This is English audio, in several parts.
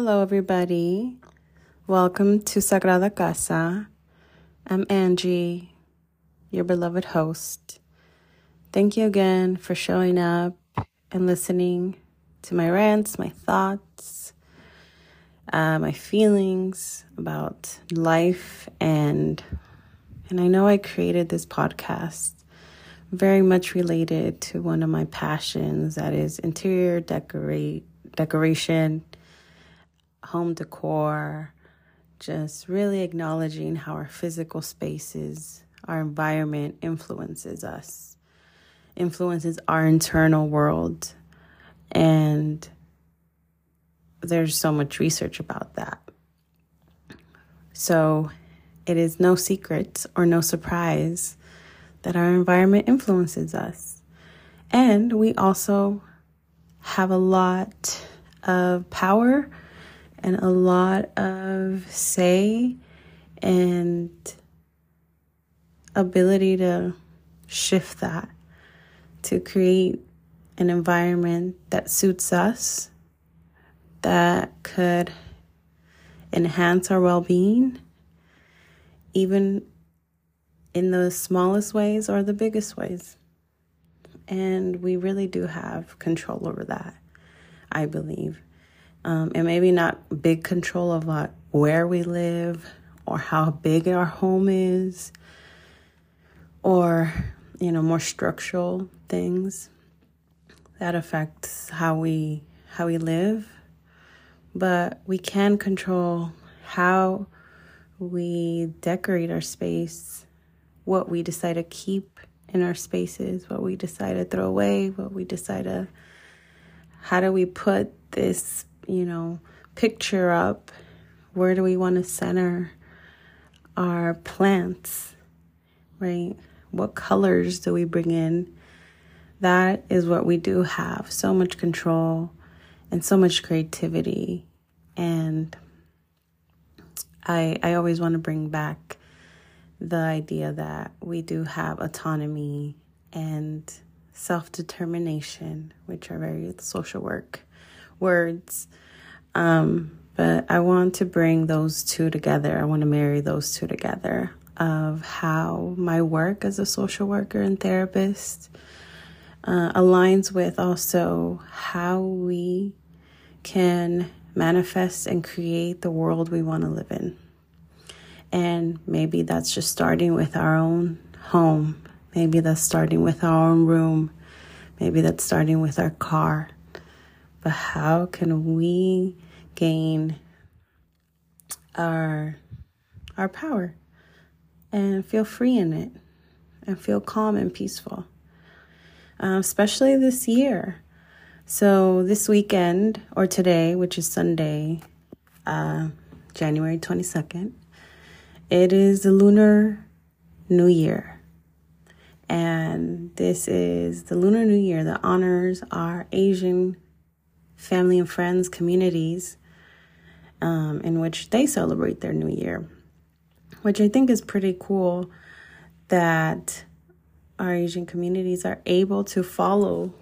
Hello, everybody. Welcome to Sagrada Casa. I'm Angie, your beloved host. Thank you again for showing up and listening to my rants, my thoughts, uh, my feelings about life, and and I know I created this podcast very much related to one of my passions that is interior decorate decoration home decor, just really acknowledging how our physical spaces, our environment influences us, influences our internal world. And there's so much research about that. So it is no secret or no surprise that our environment influences us. And we also have a lot of power and a lot of say and ability to shift that to create an environment that suits us that could enhance our well-being even in the smallest ways or the biggest ways. And we really do have control over that i believe um, and maybe not big control of like where we live or how big our home is or you know more structural things that affects how we how we live. But we can control how we decorate our space what we decide to keep in our spaces what we decide to throw away what we decide to how do we put this you know, picture up where do we want to center our plants, right? What colors do we bring in? That is what we do have so much control and so much creativity. And I, I always want to bring back the idea that we do have autonomy and self determination, which are very social work words. Um, but I want to bring those two together. I want to marry those two together of how my work as a social worker and therapist uh, aligns with also how we can manifest and create the world we want to live in. And maybe that's just starting with our own home. Maybe that's starting with our own room. Maybe that's starting with our car. But how can we gain our our power and feel free in it and feel calm and peaceful? Uh, especially this year. So this weekend or today, which is Sunday, uh, January 22nd, it is the Lunar New Year. And this is the Lunar New Year that honors our Asian family and friends communities um, in which they celebrate their new year, which I think is pretty cool that our Asian communities are able to follow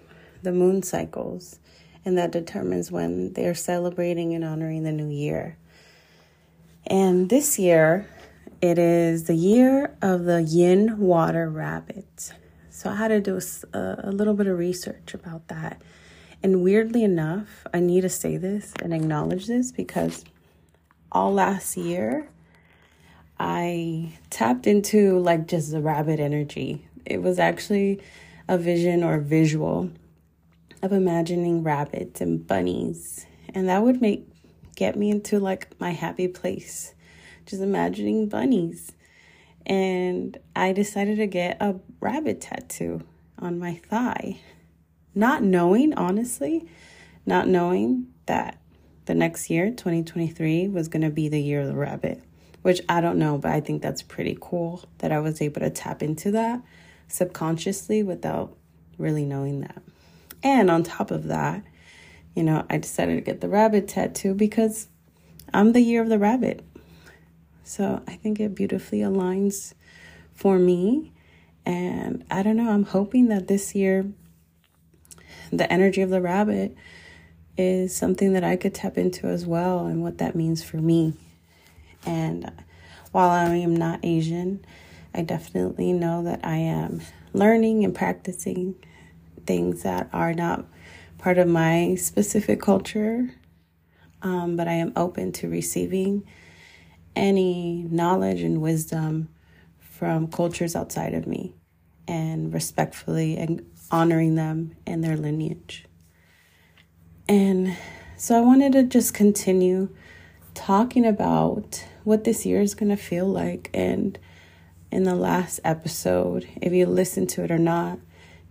the moon cycles, and that determines when they're celebrating and honoring the new year. And this year, it is the year of the yin water rabbit. So I had to do a, a little bit of research about that and weirdly enough, I need to say this and acknowledge this because all last year, I tapped into like just the rabbit energy. It was actually a vision or visual of imagining rabbits and bunnies. And that would make get me into like my happy place. Just imagining bunnies. And I decided to get a rabbit tattoo on my thigh not knowing, honestly, not knowing that the next year, 2023, was going to be the year of the rabbit, which I don't know, but I think that's pretty cool that I was able to tap into that subconsciously without really knowing that. And on top of that, you know, I decided to get the rabbit tattoo because I'm the year of the rabbit. So I think it beautifully aligns for me. And I don't know, I'm hoping that this year the energy of the rabbit is something that I could tap into as well and what that means for me. And while I am not Asian, I definitely know that I am learning and practicing things that are not part of my specific culture, um, but I am open to receiving any knowledge and wisdom from cultures outside of me and respectfully and honoring them and their lineage. And so I wanted to just continue talking about what this year is going to feel like. And in the last episode, if you listened to it or not,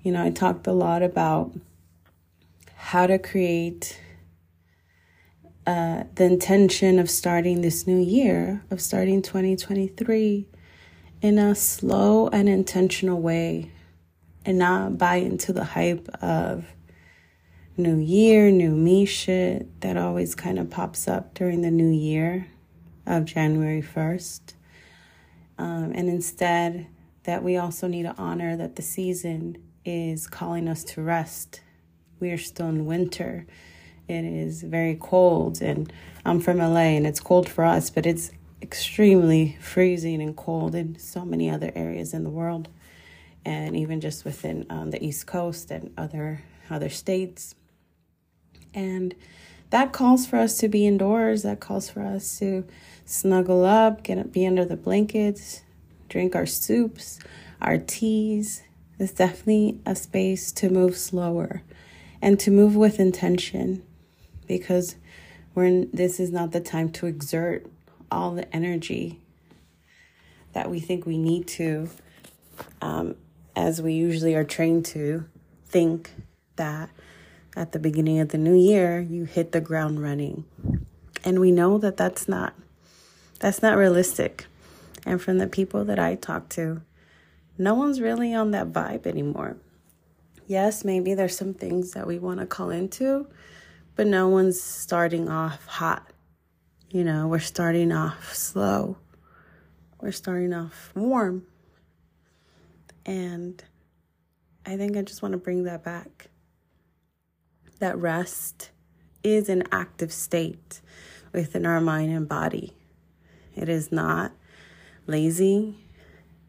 you know, I talked a lot about how to create uh, the intention of starting this new year, of starting 2023 in a slow and intentional way and not buy into the hype of new year, new me shit that always kind of pops up during the new year of January 1st. Um, and instead, that we also need to honor that the season is calling us to rest. We are still in winter. It is very cold, and I'm from LA, and it's cold for us, but it's extremely freezing and cold in so many other areas in the world, and even just within um, the East Coast and other other states. And that calls for us to be indoors. That calls for us to snuggle up, get be under the blankets, drink our soups, our teas. It's definitely a space to move slower and to move with intention because we're in, this is not the time to exert all the energy that we think we need to um, as we usually are trained to think that at the beginning of the new year, you hit the ground running. And we know that that's not that's not realistic. And from the people that I talk to, no one's really on that vibe anymore. Yes, maybe there's some things that we want to call into, but no one's starting off hot. You know, we're starting off slow. We're starting off warm. And I think I just want to bring that back that rest is an active state within our mind and body. It is not lazy.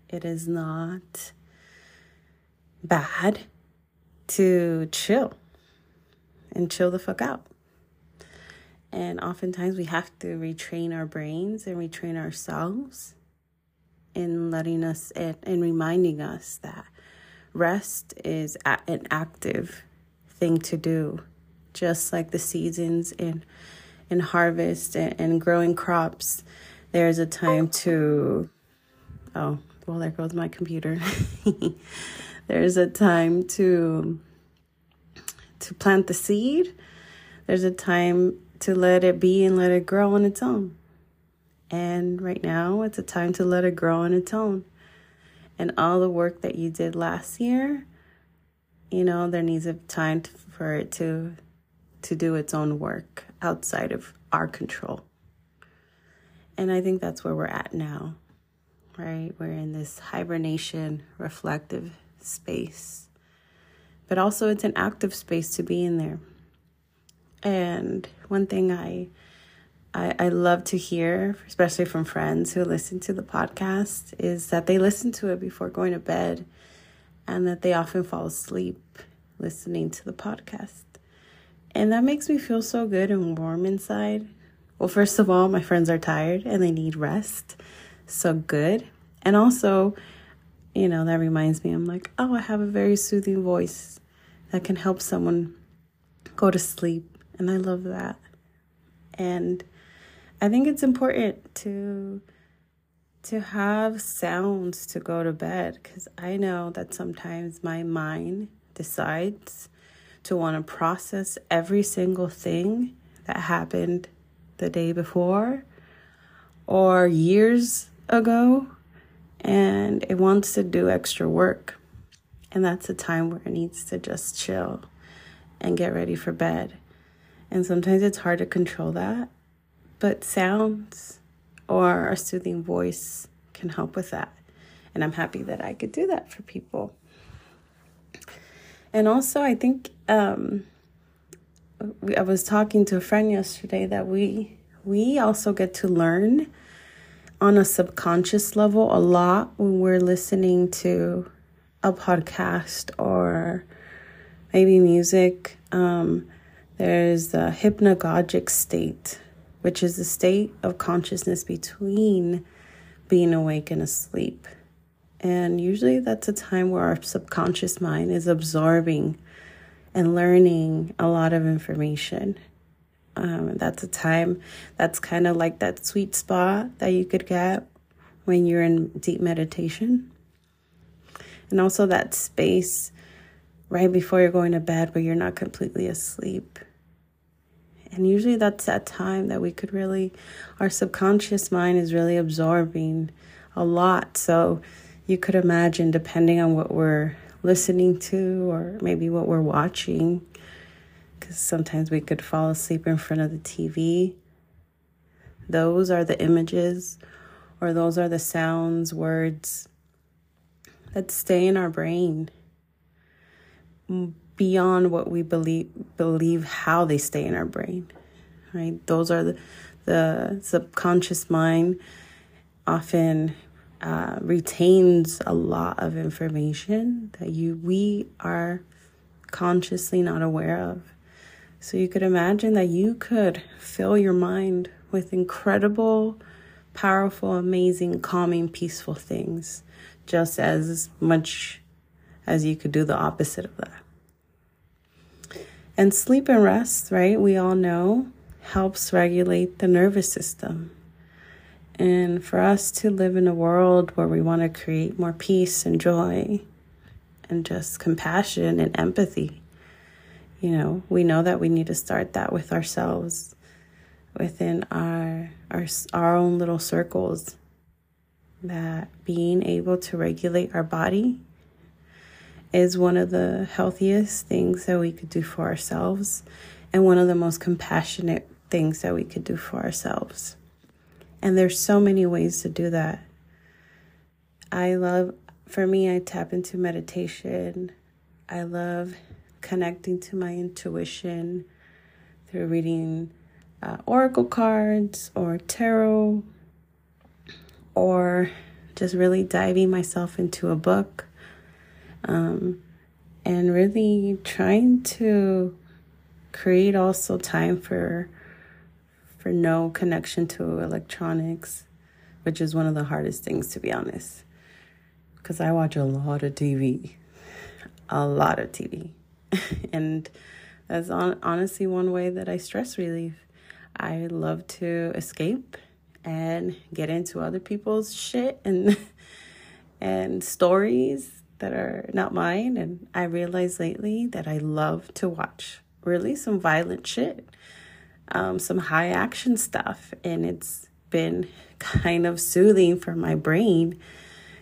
It is not bad to chill and chill the fuck out. And oftentimes we have to retrain our brains and retrain ourselves in letting us and reminding us that rest is an active thing to do, just like the seasons in in harvest and, and growing crops. There's a time to oh well there goes my computer. there's a time to to plant the seed. There's a time to let it be and let it grow on its own. And right now, it's a time to let it grow on its own. And all the work that you did last year you know there needs a time for it to to do its own work outside of our control. And i think that's where we're at now right? We're in this hibernation reflective space. But also it's an active space to be in there. And one thing i I, I love to hear, especially from friends who listen to the podcast, is that they listen to it before going to bed and that they often fall asleep listening to the podcast. And that makes me feel so good and warm inside. Well, first of all, my friends are tired and they need rest. So good. And also, you know, that reminds me, I'm like, oh, I have a very soothing voice that can help someone go to sleep. And I love that. And I think it's important to to have sounds to go to bed because I know that sometimes my mind decides to want to process every single thing that happened the day before or years ago and it wants to do extra work. And that's a time where it needs to just chill and get ready for bed. And sometimes it's hard to control that, but sounds or a soothing voice can help with that. And I'm happy that I could do that for people. And also, I think um, I was talking to a friend yesterday that we we also get to learn on a subconscious level a lot when we're listening to a podcast or maybe music. Um, there's the hypnagogic state, which is the state of consciousness between being awake and asleep. And usually that's a time where our subconscious mind is absorbing and learning a lot of information. Um, that's a time that's kind of like that sweet spot that you could get when you're in deep meditation. And also that space right before you're going to bed where you're not completely asleep. And usually that's that time that we could really, our subconscious mind is really absorbing a lot. So you could imagine, depending on what we're listening to or maybe what we're watching, because sometimes we could fall asleep in front of the TV. Those are the images or those are the sounds, words that stay in our brain beyond what we believe believe how they stay in our brain right those are the the subconscious mind often uh, retains a lot of information that you we are consciously not aware of. So you could imagine that you could fill your mind with incredible, powerful, amazing, calming, peaceful things, just as much as you could do the opposite of that. And sleep and rest, right? We all know helps regulate the nervous system. And for us to live in a world where we want to create more peace and joy and just compassion and empathy, you know, we know that we need to start that with ourselves within our our our own little circles that being able to regulate our body is one of the healthiest things that we could do for ourselves and one of the most compassionate things that we could do for ourselves. And there's so many ways to do that. I love, for me, I tap into meditation. I love connecting to my intuition through reading uh, oracle cards or tarot or just really diving myself into a book um, and really trying to create also time for for no connection to electronics, which is one of the hardest things to be honest. Because I watch a lot of TV, a lot of TV. and that's on, honestly one way that I stress relief. I love to escape and get into other people's shit and and stories that are not mine and I realized lately that I love to watch really some violent shit um, some high action stuff. And it's been kind of soothing for my brain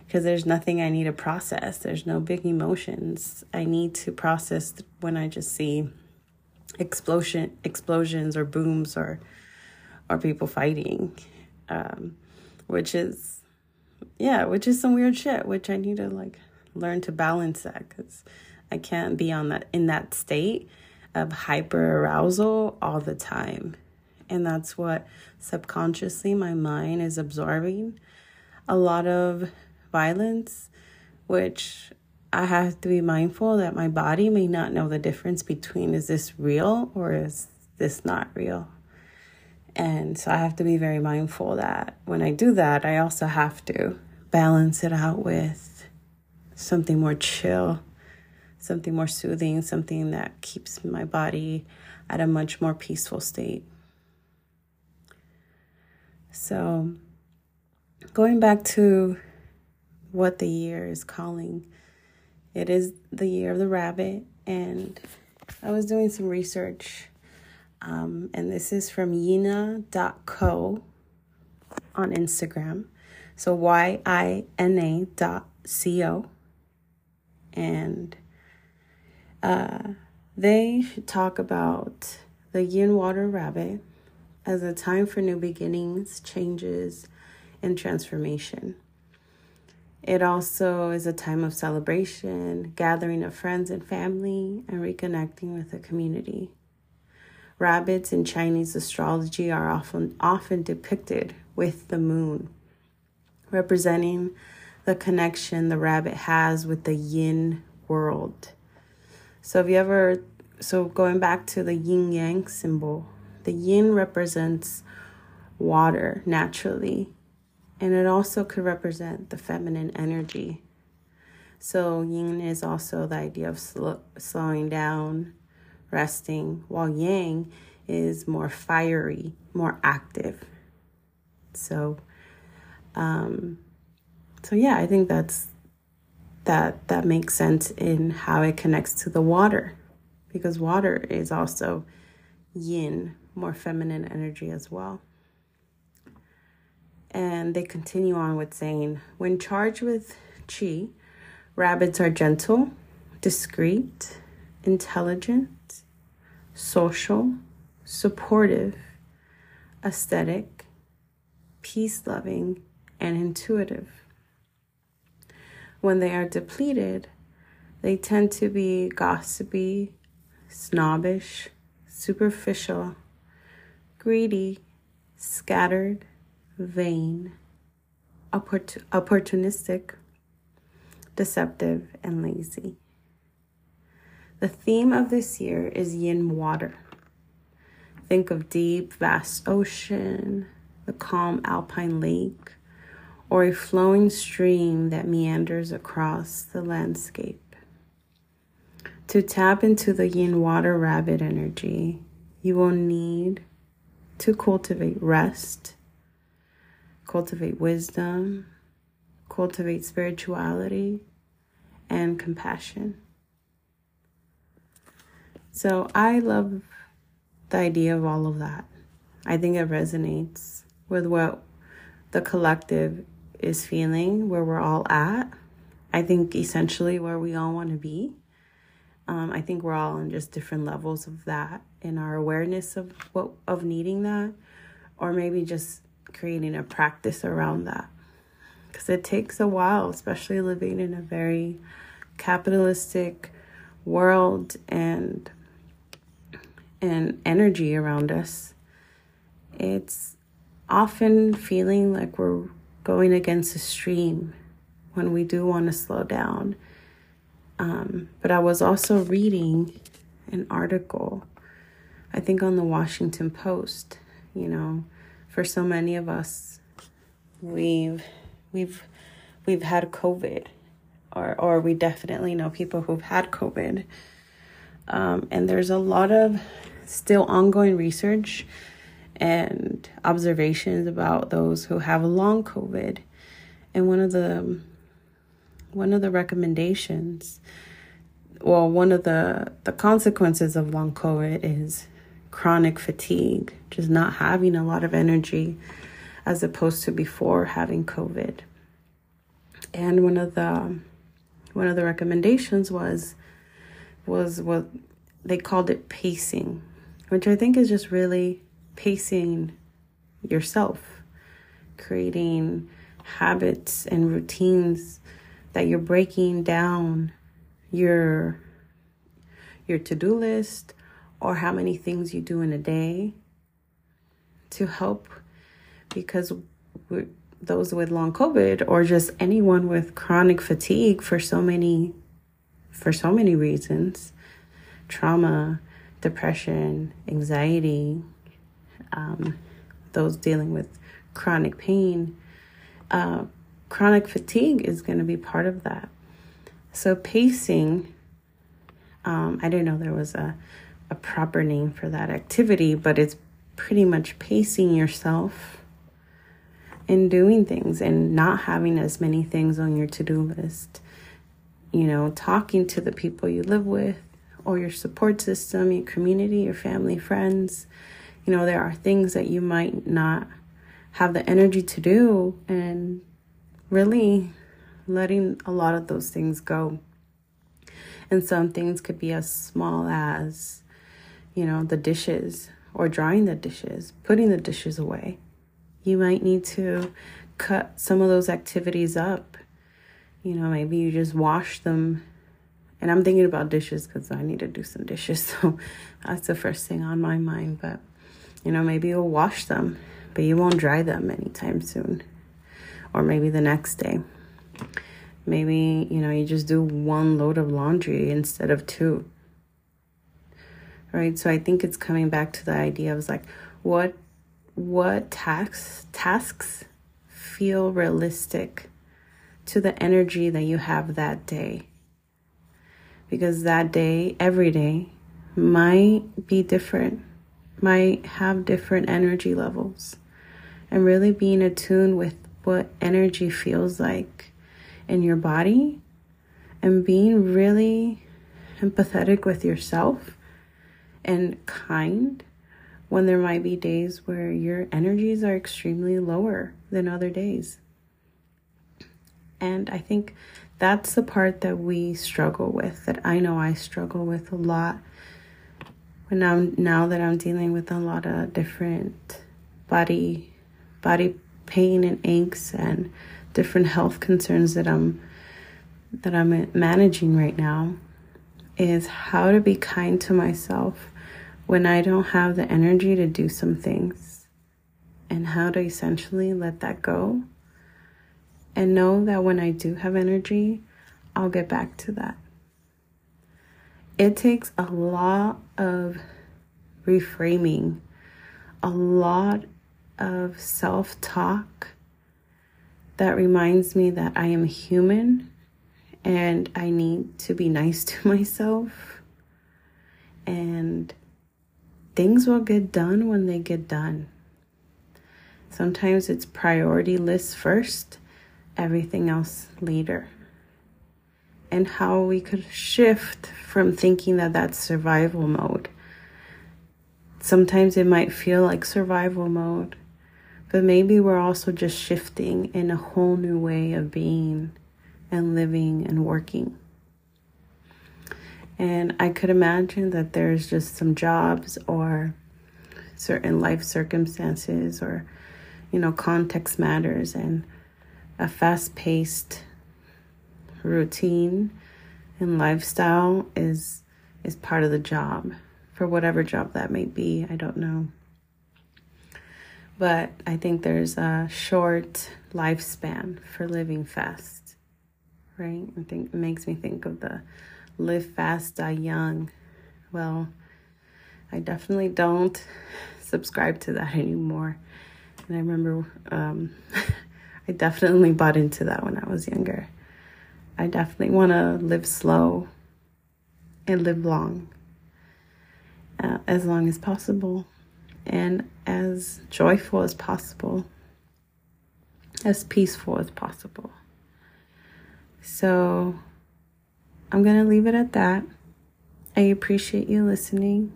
because there's nothing I need to process. There's no big emotions I need to process when I just see explosion explosions or booms or or people fighting um, which is yeah which is some weird shit which i need to like learn to balance that because i can't be on that in that state of hyper arousal all the time. And that's what subconsciously my mind is absorbing a lot of violence, which I have to be mindful that my body may not know the difference between is this real or is this not real. And so I have to be very mindful that when I do that, I also have to balance it out with something more chill something more soothing, something that keeps my body at a much more peaceful state. So, going back to what the year is calling, it is the year of the rabbit, and I was doing some research, um, and this is from yina.co on Instagram. So, Y I N A dot C O. And uh, they talk about the yin water rabbit as a time for new beginnings, changes, and transformation. It also is a time of celebration, gathering of friends and family, and reconnecting with the community. Rabbits in Chinese astrology are often often depicted with the moon, representing the connection the rabbit has with the yin world. So if you ever so going back to the yin yang symbol, the yin represents water naturally, and it also could represent the feminine energy. So yin is also the idea of sl- slowing down, resting, while yang is more fiery, more active. So um so yeah, I think that's that that makes sense in how it connects to the water because water is also yin, more feminine energy as well. And they continue on with saying, when charged with chi, rabbits are gentle, discreet, intelligent, social, supportive, aesthetic, peace loving, and intuitive. When they are depleted, they tend to be gossipy, snobbish, superficial, greedy, scattered, vain, opport- opportunistic, deceptive, and lazy. The theme of this year is yin water. Think of deep, vast ocean, the calm alpine lake, or a flowing stream that meanders across the landscape. To tap into the yin water rabbit energy, you will need to cultivate rest, cultivate wisdom, cultivate spirituality, and compassion. So I love the idea of all of that. I think it resonates with what the collective is feeling, where we're all at. I think essentially where we all want to be. Um, I think we're all on just different levels of that in our awareness of what of needing that, or maybe just creating a practice around that. Because it takes a while, especially living in a very capitalistic world and and energy around us. It's often feeling like we're going against a stream when we do want to slow down um, but I was also reading an article, I think on the Washington Post. You know, for so many of us, we've we've we've had COVID, or or we definitely know people who've had COVID. Um, and there's a lot of still ongoing research and observations about those who have long COVID. And one of the one of the recommendations, well, one of the, the consequences of long COVID is chronic fatigue, just not having a lot of energy as opposed to before having COVID. And one of the one of the recommendations was was what they called it pacing, which I think is just really pacing yourself, creating habits and routines that you're breaking down your your to-do list or how many things you do in a day to help because those with long covid or just anyone with chronic fatigue for so many for so many reasons trauma depression anxiety um, those dealing with chronic pain uh, chronic fatigue is going to be part of that. So, pacing, um, I didn't know there was a, a proper name for that activity, but it's pretty much pacing yourself and doing things and not having as many things on your to do list. You know, talking to the people you live with or your support system, your community, your family, friends. You know, there are things that you might not have the energy to do, and really letting a lot of those things go. And some things could be as small as, you know, the dishes or drying the dishes, putting the dishes away. You might need to cut some of those activities up. You know, maybe you just wash them And I'm thinking about dishes because I need to do some dishes. So that's the first thing on my mind. But, you know, maybe you'll wash them, but you won't dry them anytime soon. Or maybe the next day. Maybe, you know, you just do one load of laundry instead of two. Right? So I think it's coming back to the idea of like what what tasks tasks feel realistic to the energy that you have that day. Because that day, every day, might be different, might have different energy levels. And really being attuned with what energy feels like in your body and being really empathetic with yourself and kind when there might be days where your energies are extremely lower than other days. And I think that's the part that we struggle with, that I know I struggle with a lot when I'm now that I'm dealing with a lot of different body body pain and aches and different health concerns that I'm that I'm managing right now is how to be kind to myself when I don't have the energy to do some things and how to essentially let that go and know that when I do have energy, I'll get back to that. It takes a lot of reframing, a lot of self talk that reminds me that I am human and I need to be nice to myself and things will get done when they get done. Sometimes it's priority list first, everything else later. And how we could shift from thinking that that's survival mode. Sometimes it might feel like survival mode, but maybe we're also just shifting in a whole new way of being and living and working. And I could imagine that there's just some jobs or certain life circumstances or, you know, context matters and a fast paced routine and lifestyle is is part of the job for whatever job that may be. I don't know. But I think there's a short lifespan for living fast, right? I think it makes me think of the live fast, die young. Well, I definitely don't subscribe to that anymore. And I remember um, I definitely bought into that when I was younger. I definitely want to live slow and live long, uh, as long as possible, and as joyful as possible, as peaceful as possible. So, I'm going to leave it at that. I appreciate you listening.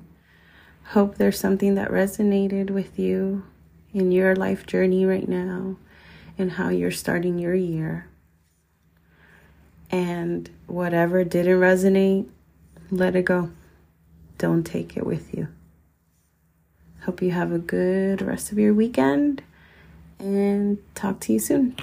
Hope there's something that resonated with you in your life journey right now and how you're starting your year. And whatever didn't resonate, let it go. Don't take it with you. Hope you have a good rest of your weekend and talk to you soon.